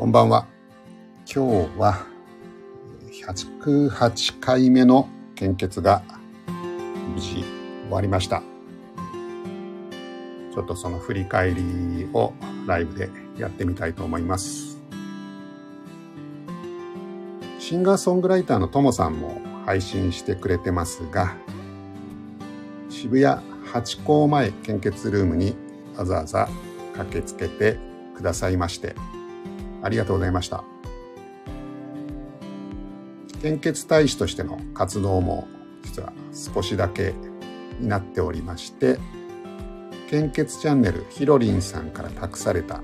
こんばんは。今日は108回目の献血が無事終わりました。ちょっとその振り返りをライブでやってみたいと思います。シンガーソングライターのともさんも配信してくれてますが、渋谷ハチ公前献血ルームにわざわざ駆けつけてくださいまして、ありがとうございました。献血大使としての活動も実は少しだけになっておりまして、献血チャンネルひろりんさんから託された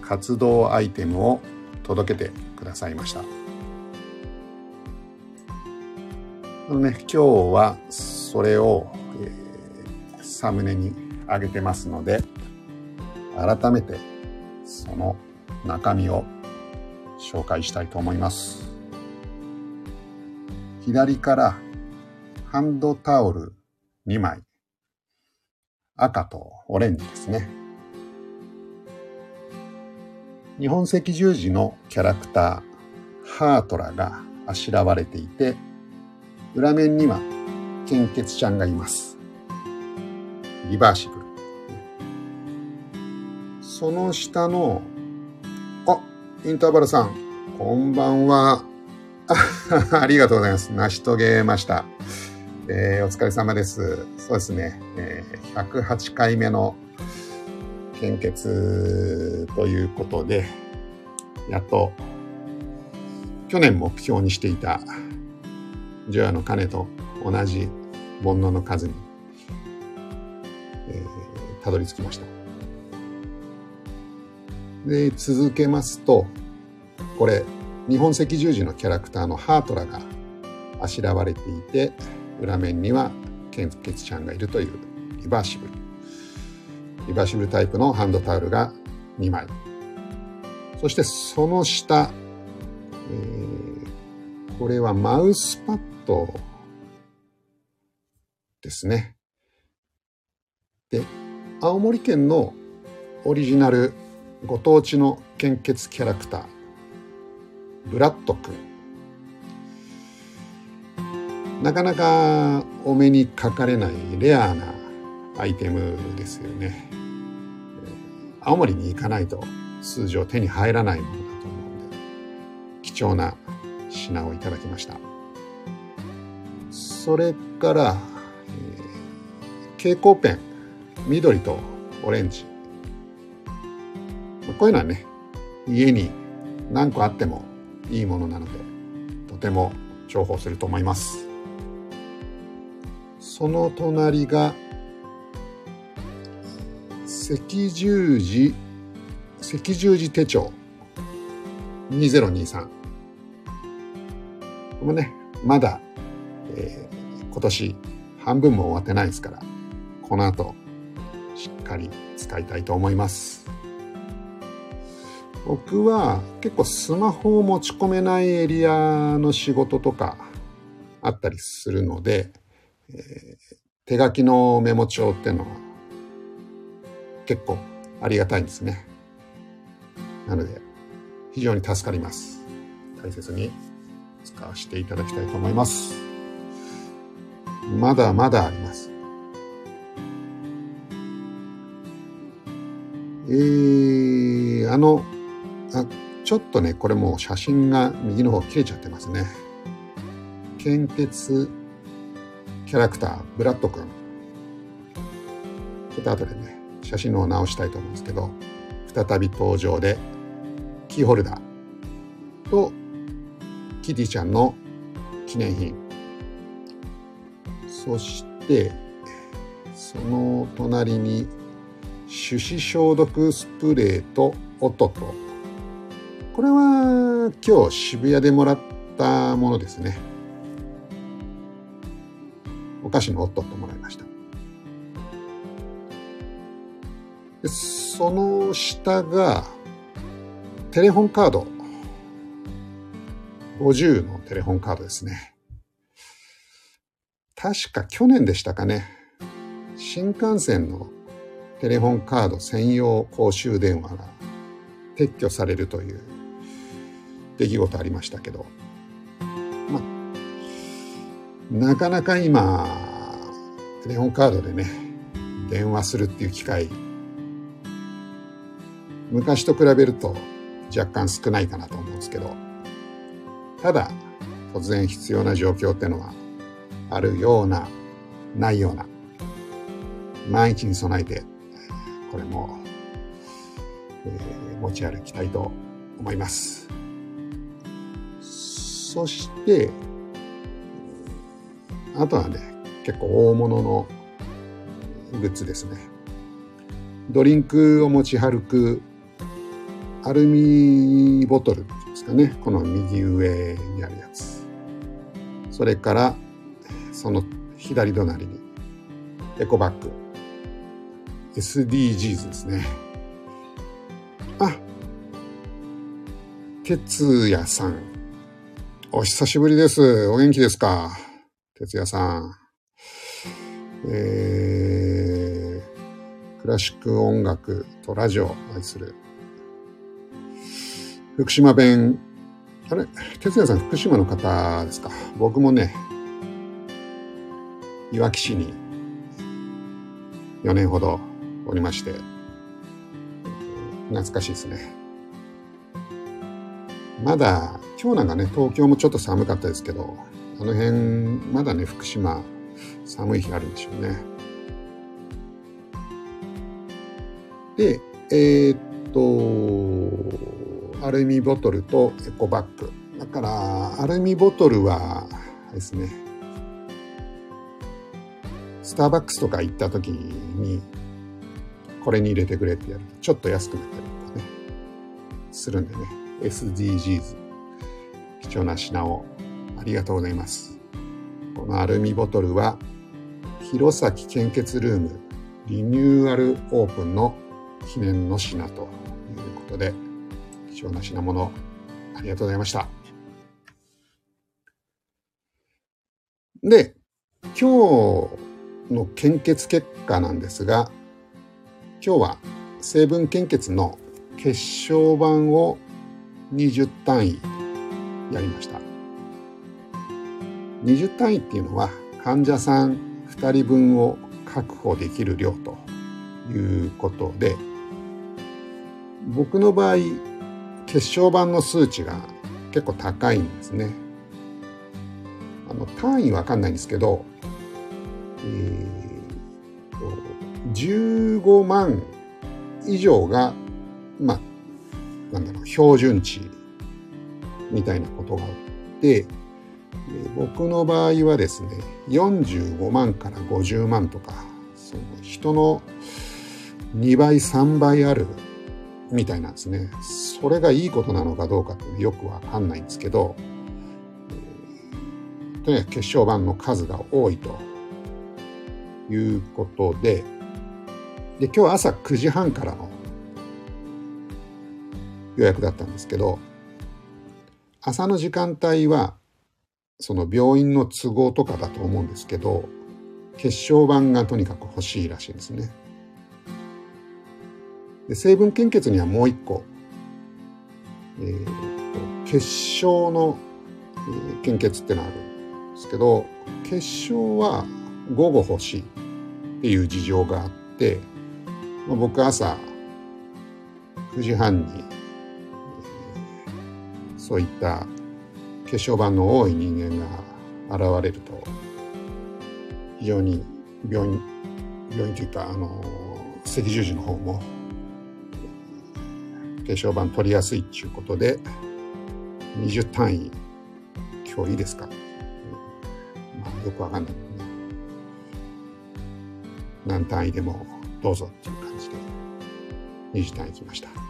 活動アイテムを届けてくださいました。あのね、今日はそれを、えーサムネに上げてますので、改めてその中身を紹介したいと思います。左からハンドタオル2枚。赤とオレンジですね。日本赤十字のキャラクター、ハートラがあしらわれていて、裏面には献血ちゃんがいます。リバーシブル。その下の、インターバルさん、こんばんは。ありがとうございます。成し遂げました。えーお疲れ様です。そうですね、えー108回目の献血ということで、やっと、去年目標にしていた、除夜の鐘と同じ煩悩の数に、えーたどり着きました。で、続けますと、これ、日本赤十字のキャラクターのハートラがあしらわれていて、裏面には献血ちゃんがいるというリバーシブル。リバーシブルタイプのハンドタオルが2枚。そしてその下、えーこれはマウスパッドですね。で、青森県のオリジナルご当地の献血キャラクター、ブラッドくん。なかなかお目にかかれないレアなアイテムですよね。青森に行かないと通常手に入らないものだと思うので、貴重な品をいただきました。それから、えー蛍光ペン、緑とオレンジ。こういうのはね、家に何個あってもいいものなので、とても重宝すると思います。その隣が、赤十字、赤十字手帳2023。これもね、まだ、えー今年半分も終わってないですから、この後、しっかり使いたいと思います。僕は結構スマホを持ち込めないエリアの仕事とかあったりするので、えー手書きのメモ帳っていうのは結構ありがたいんですね。なので非常に助かります。大切に使わせていただきたいと思います。まだまだあります。えー、あの、あ、ちょっとね、これもう写真が右の方切れちゃってますね。献血キャラクター、ブラッド君。ちょっと後でね、写真の方直したいと思うんですけど、再び登場で、キーホルダーと、キティちゃんの記念品。そして、その隣に、手指消毒スプレーとオトと、これは今日渋谷でもらったものですね。お菓子のオットットもらいました。でその下が、テレホンカード。50のテレホンカードですね。確か去年でしたかね。新幹線のテレホンカード専用公衆電話が撤去されるという出来事ありましたけど、まあ、なかなか今、レオンカードでね、電話するっていう機会、昔と比べると若干少ないかなと思うんですけど、ただ、突然必要な状況ってのはあるような、ないような、万一に備えて、これも、えー、持ち歩きたいと思います。そして、あとはね、結構大物のグッズですね。ドリンクを持ち歩くアルミボトルですかね。この右上にあるやつ。それから、その左隣にエコバッグ。SDGs ですね。あ、哲也さん。お久しぶりです。お元気ですか？哲也さん。えー、クラシック音楽とラジオを愛する。福島弁。あれ？哲也さん福島の方ですか？僕もね、いわき市に4年ほどおりまして、懐かしいですね。まだ、今日なんかね、東京もちょっと寒かったですけど、あの辺、まだね、福島、寒い日あるんでしょうね。で、えー、っと、アルミボトルとエコバッグ。だから、アルミボトルは、ですね、スターバックスとか行った時に、これに入れてくれってやると、ちょっと安くなったりとかね、するんでね。SDGs 貴重な品をありがとうございます。このアルミボトルは弘前献血ルームリニューアルオープンの記念の品ということで貴重な品物ありがとうございました。で今日の献血結果なんですが今日は成分献血の血小板を20単位やりました。20単位っていうのは患者さん2人分を確保できる量ということで僕の場合血小板の数値が結構高いんですね。あの単位わかんないんですけど、えー、と15万以上がまあなんだろう、標準値みたいなことがあって、僕の場合はですね、45万から50万とか、その人の2倍、3倍あるみたいなんですね。それがいいことなのかどうかってよくわかんないんですけど、とにかく血小板の数が多いということで、で、今日朝9時半からの予約だったんですけど、朝の時間帯は、その病院の都合とかだと思うんですけど、血小板がとにかく欲しいらしいんですね。で成分献血にはもう一個、えーと、血小の、えー、献血ってのあるんですけど、血小は午後欲しいっていう事情があって、まあ、僕朝9時半にそういった血小板の多い人間が現れると非常に病院病院というかあの赤十字の方も血小板取りやすいっていうことで20単位今日いいですか、まあ、よくわかんないけどね何単位でもどうぞっていう感じで20単位来ました。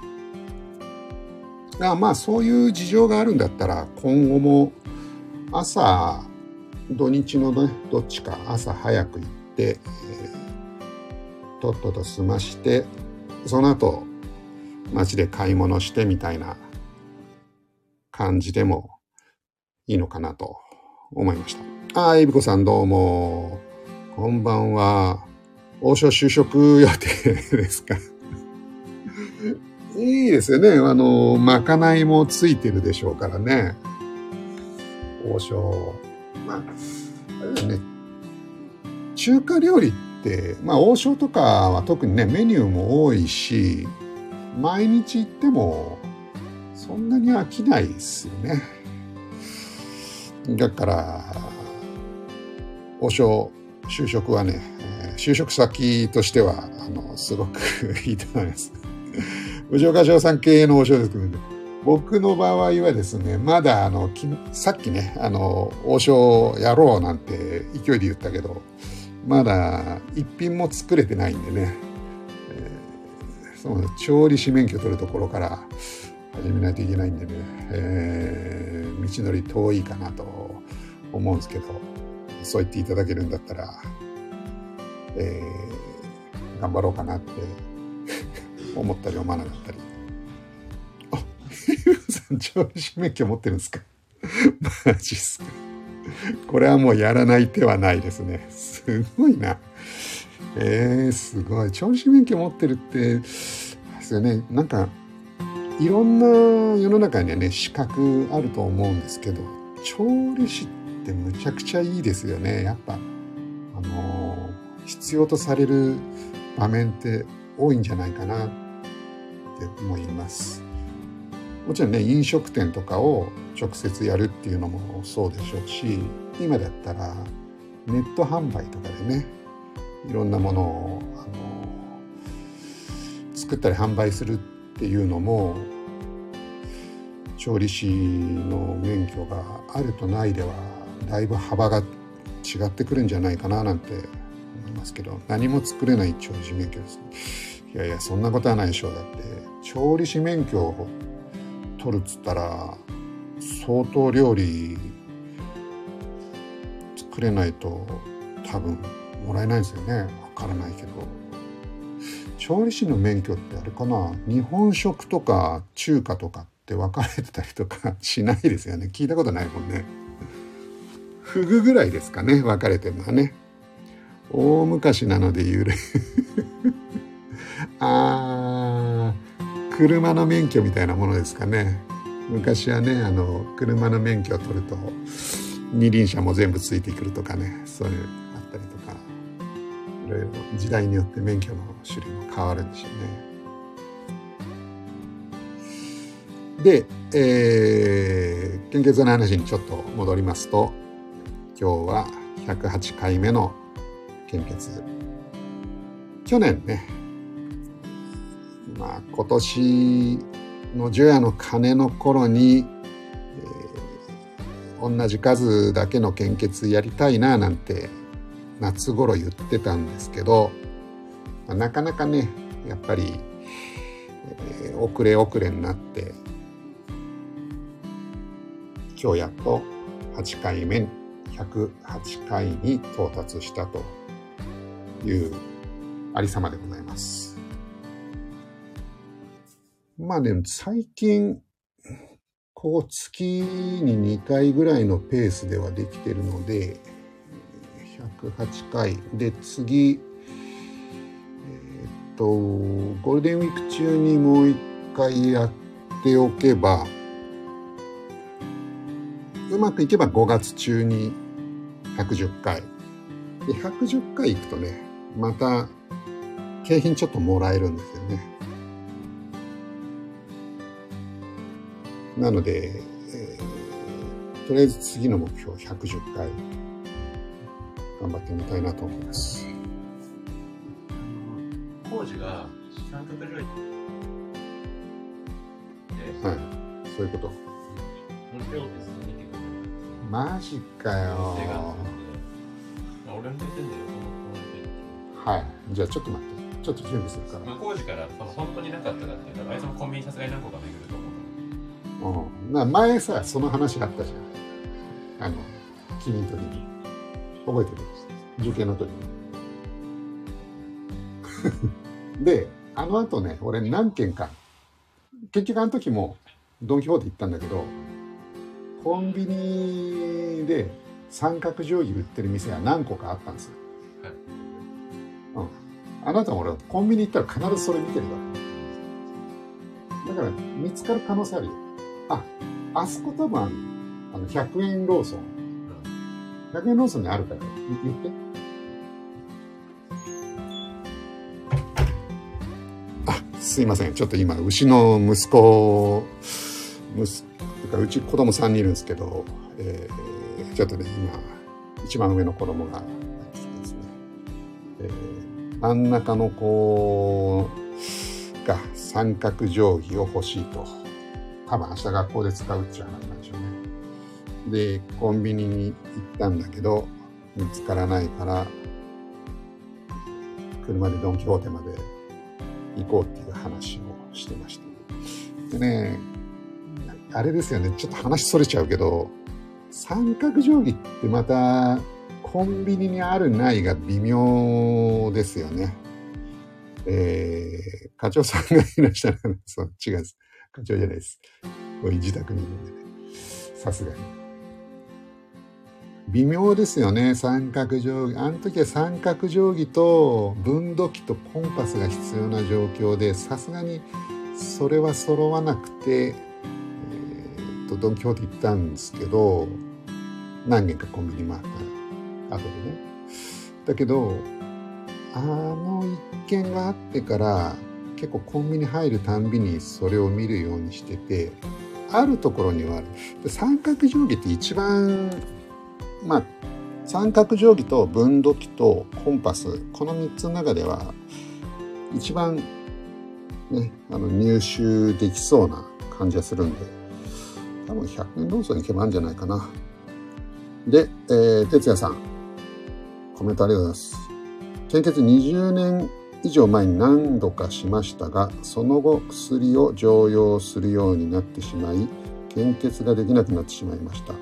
あまあそういう事情があるんだったら今後も朝土日のねどっちか朝早く行って、えー、とっとと済ましてその後街で買い物してみたいな感じでもいいのかなと思いました。ああ、エビコさんどうも。こんばんは。王将就職予定ですか？いいですよね。あの、まかないもついてるでしょうからね。王将。まあ、あれだね。中華料理って、まあ王将とかは特にね、メニューも多いし、毎日行ってもそんなに飽きないですよね。だから、王将、就職はね、就職先としては、あの、すごく いいと思います。藤岡翔さん経営の王将ですけど、ね、僕の場合はですね、まだあの、さっきね、あの、王将やろうなんて勢いで言ったけど、まだ一品も作れてないんでね、えー、その調理師免許取るところから始めないといけないんでね、えー、道のり遠いかなと思うんですけど、そう言っていただけるんだったら、えー、頑張ろうかなって思ったり思わなかったり。あ、さん、調理師免許持ってるんですか？マジっすか。これはもうやらない手はないですね。すごいな。えー、すごい。調理師免許持ってるって、ですよね。なんか、いろんな世の中にはね、資格あると思うんですけど、調理師ってむちゃくちゃいいですよね。やっぱ、あの、必要とされる場面って多いんじゃないかなって思います。もちろんね、飲食店とかを直接やるっていうのもそうでしょうし、今だったらネット販売とかでね、いろんなものを、あの、作ったり販売するっていうのも調理師の免許があるとないではだいぶ幅が違ってくるんじゃないかななんて思いますけど何も作れない調理師免許ですいやいやそんなことはないでしょうだって調理師免許を取るっつったら相当料理作れないと多分もらえないですよね。わからないけど。調理師の免許ってあれかな？日本食とか中華とかって分かれてたりとかしないですよね。聞いたことないもんね。フグぐらいですかね？分かれてるのはね。大昔なので言う あー。車の免許みたいなものですかね昔はねあの車の免許を取ると二輪車も全部ついてくるとかねそういうあったりとかいろいろ時代によって免許の種類も変わるんでしょうね。で、えー、献血の話にちょっと戻りますと、今日は108回目の献血。去年ね、まあ今年の除夜の鐘の頃に、えー、同じ数だけの献血やりたいななんて夏頃言ってたんですけど、なかなかねやっぱり、えー、遅れ遅れになって今日やっと8回目108回に到達したというありさまでございます。まあでも最近こう月に2回ぐらいのペースではできてるので108回。で次えっとゴールデンウィーク中にもう一回やっておけばうまくいけば5月中に110回。で110回行くとねまた景品ちょっともらえるんですよね。なので、えー、とりあえず次の目標110回頑張ってみたいなと思います。工事が三角ぐらはい、そういうこと。マジかよはい。じゃあちょっと待って。ちょっと準備するから。まあ、工事からその本当になかったかっていうと、あいつもコンビニさすがに何個か巡ると思うん。な前さ、その話あったじゃん。あの、君の時に。覚えてる？受験の時に。で、あの後ね、俺何軒か、結局あの時もドン・キホーテ行ったんだけど、コンビニで三角定規売ってる店が何個かあったんですよ。うん。あなたも俺、コンビニ行ったら必ずそれ見てるかだから見つかる可能性あるよ。あ、あそこ多分、あの、100円ローソン。100円ローソンにあるから、言って。あ、すいません。ちょっと今、牛の息子、息子、うち子供3人いるんですけど、えー、ちょっとね、今、一番上の子供が、ですね、えー、真ん中の子が三角定規を欲しいと。多分明日学校で使うっていう話なんでしょうね。で、コンビニに行ったんだけど、見つからないから、車でドン・キホーテまで行こうっていう話をしてました。でね、あれですよね、ちょっと話それちゃうけど、三角定規ってまたコンビニにあるないが微妙ですよね。えー、課長さんがいらっしゃる。そう、違うです。課長じゃないです。こうい自宅にいるんでね。さすがに。微妙ですよね、三角定規。あの時は三角定規と分度器とコンパスが必要な状況で、さすがにそれは揃わなくて、えー、とドン・キホーテ行ったんですけど、何軒かコンビニ回った後でね。だけど、あの一件があってから結構コンビニ入るたんびにそれを見るようにしててあるところにはある。三角定規って一番まあ三角定規と分度器とコンパスこの3つの中では一番ねあの入手できそうな感じがするんで多分100円ローソンに行けばあるんじゃないかな。で、えー、哲也さんコメントありがとうございます。献血20年以上前に何度かしましたが、その後薬を常用するようになってしまい、献血ができなくなってしまいました。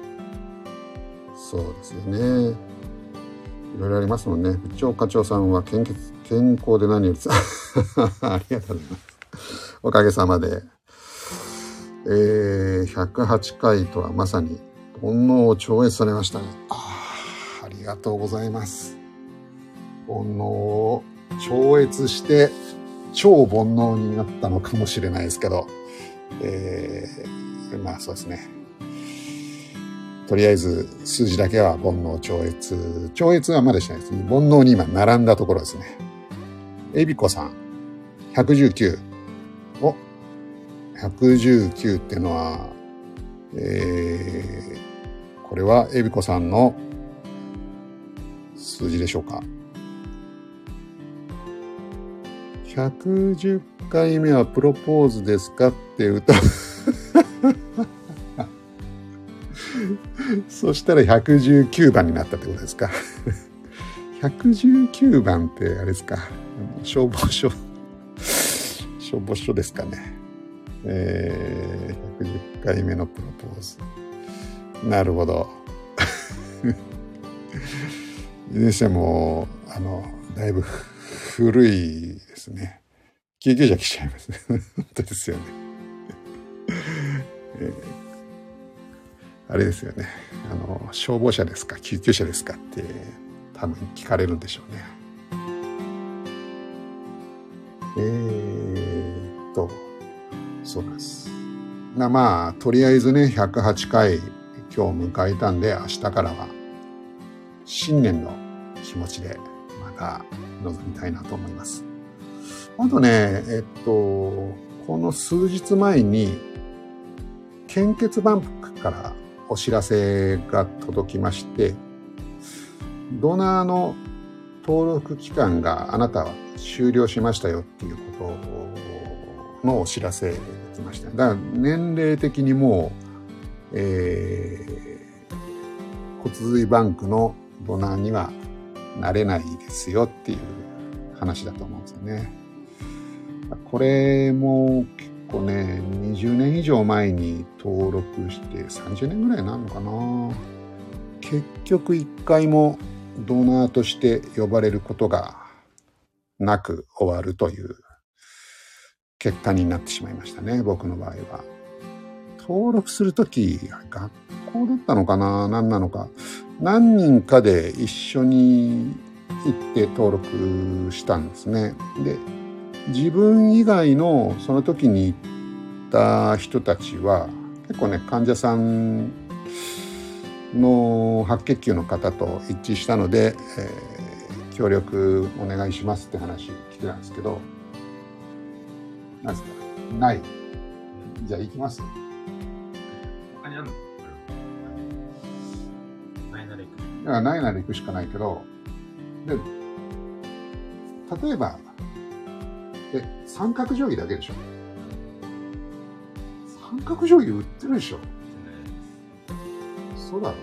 そうですよね。いろいろありますもんね。部長課長さんは献血、健康で何より ありがとうございます。おかげさまで。えー、108回とはまさに煩悩を超越されましたね。ああ、ありがとうございます。煩悩を超越して超煩悩になったのかもしれないですけど、えー、まあそうですね。とりあえず数字だけは煩悩超越。超越はまだしないですね。煩悩に今並んだところですね。エビコさん、119。お、119っていうのは、えー、これはエビコさんの数字でしょうか？110回目はプロポーズですかって歌 そしたら119番になったってことですか？119番ってあれですか？消防署。消防署ですかね。えー、110回目のプロポーズ。なるほど。いずれにしてもあのだいぶ古いですね。救急車来ちゃいます。本当ですよね。えー、あれですよね。あの、消防車ですか？救急車ですかって多分聞かれるんでしょうね。えー、っと、そうなんです。なまあ、とりあえずね、108回今日迎えたんで、明日からは新年の気持ちでまた臨みたいなと思います。あとね、えっと、この数日前に、献血バンクからお知らせが届きまして、ドナーの登録期間があなたは終了しましたよっていうことのお知らせが来ました。だから年齢的にもう、えー、骨髄バンクのドナーにはなれないですよっていう話だと思うんですよね。これも結構ね、20年以上前に登録して30年ぐらいなのかな。結局一回もドナーとして呼ばれることがなく終わるという結果になってしまいましたね、僕の場合は。登録するとき、学校だったのかな？何なのか？何人かで一緒に行って登録したんですね。で、自分以外のその時に行った人たちは結構ね患者さんの白血球の方と一致したので、えー、協力お願いしますって話来てたんですけど何ですか？ない。じゃあ行きます。なら行く。いやないなら行くしかないけどで例えばえ三角定規だけでしょ。三角定規売ってるでしょ。そうだろ。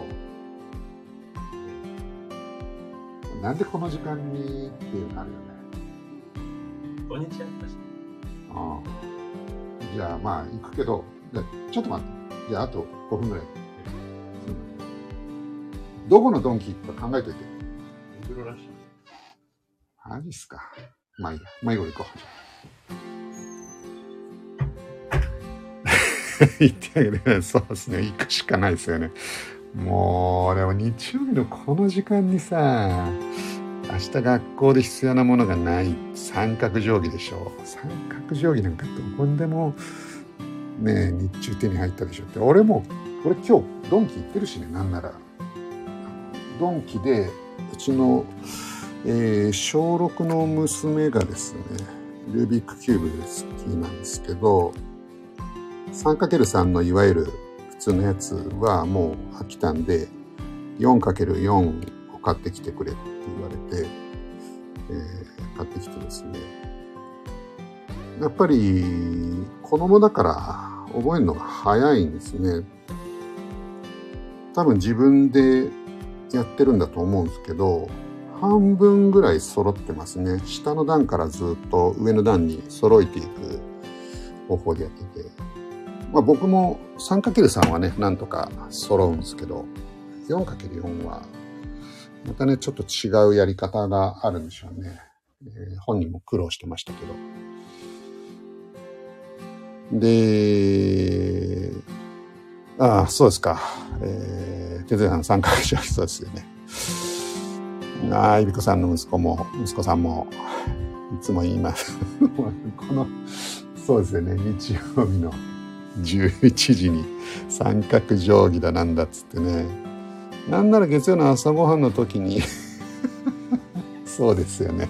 うなんでこの時間にっていうのあるよね。土日やったし。ああ。じゃあまあ行くけど。じゃあちょっと待って。じゃああと5分ぐらい、うんどこのドンキか考えといて。目黒らし。い。マジっすか。まあいいや。迷子行こう。行ってあげてそうですね。行くしかないですよね。もうでも日曜日のこの時間にさ明日学校で必要なものがない。三角定規でしょ三角定規なんかどこにでもね日中手に入ったでしょって。俺も俺今日ドンキ行ってるしね。なんならドンキでうちの、えー小6の娘がですねルービックキューブ好きなんですけど 3×3 のいわゆる普通のやつはもう飽きたんで 4×4 を買ってきてくれって言われて、えー買ってきてですね。やっぱり子供だから覚えるのが早いんですね。多分自分でやってるんだと思うんですけど半分ぐらい揃ってますね。下の段からずっと上の段に揃えていく方法でやってて。まあ僕も 3×3 はねなんとか揃うんですけど 4×4 はまたねちょっと違うやり方があるんでしょうね、えー本人も苦労してましたけど。でああそうですか。えー、哲也さん三角定規そうですよね。ああいびこさんの息子も息子さんもいつも言います。このそうですよね。日曜日の11時に三角定規だなんだっつってね。なんなら月曜の朝ごはんの時に そうですよね。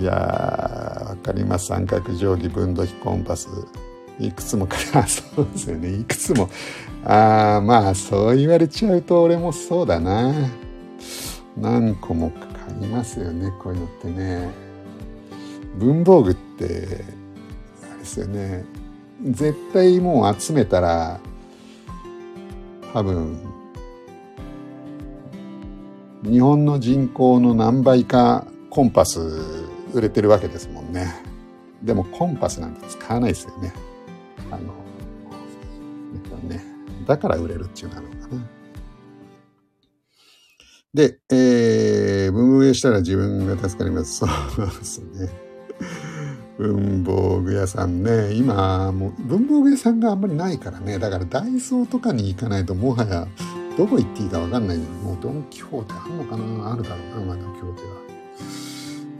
いやーわかります。三角定規分度器コンパス。いくつもかあそうですよね。いくつも。ああまあそう言われちゃうと俺もそうだな。何個も買いますよねこういうのってね。文房具ってあれですよね。絶対もう集めたら多分日本の人口の何倍かコンパス売れてるわけですもんね。でもコンパスなんて使わないですよね。あのえっとねだから売れるっていうのなのかなで、えー、文房具屋したら自分が助かります。そうですね。文房具屋さんね、今、もう文房具屋さんがあんまりないからね、だからダイソーとかに行かないともはやどこ行っていいかわかんないのに、もうドン・キホーテあるのかなあるだろうな、まあドン・キホーテは。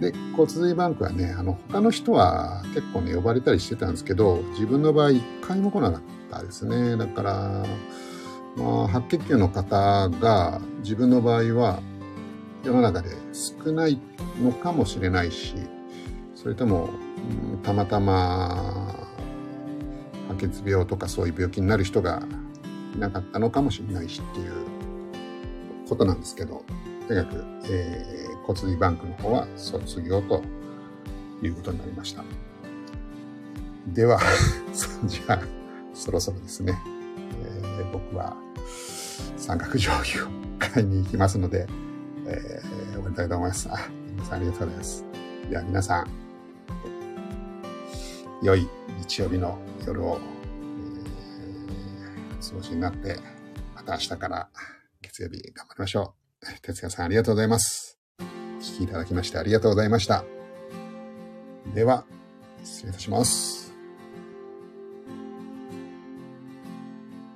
で、交通バンクはね、あの、他の人は結構ね、呼ばれたりしてたんですけど、自分の場合一回も来なかったですね。だから、まあ、白血球の方が自分の場合は世の中で少ないのかもしれないしそれとも、うんたまたま白血病とかそういう病気になる人がいなかったのかもしれないしっていうことなんですけどとにかく、えー、骨髄バンクの方は卒業ということになりましたでは じゃあそろそろですねえー僕は三角定規を買いに行きますので、えー終わりたいと思います。あ、皆さんありがとうございます。では皆さん、良い日曜日の夜を、えー過ごしになって、また明日から月曜日頑張りましょう。哲也さんありがとうございます。お聞きいただきましてありがとうございました。では、失礼いたします。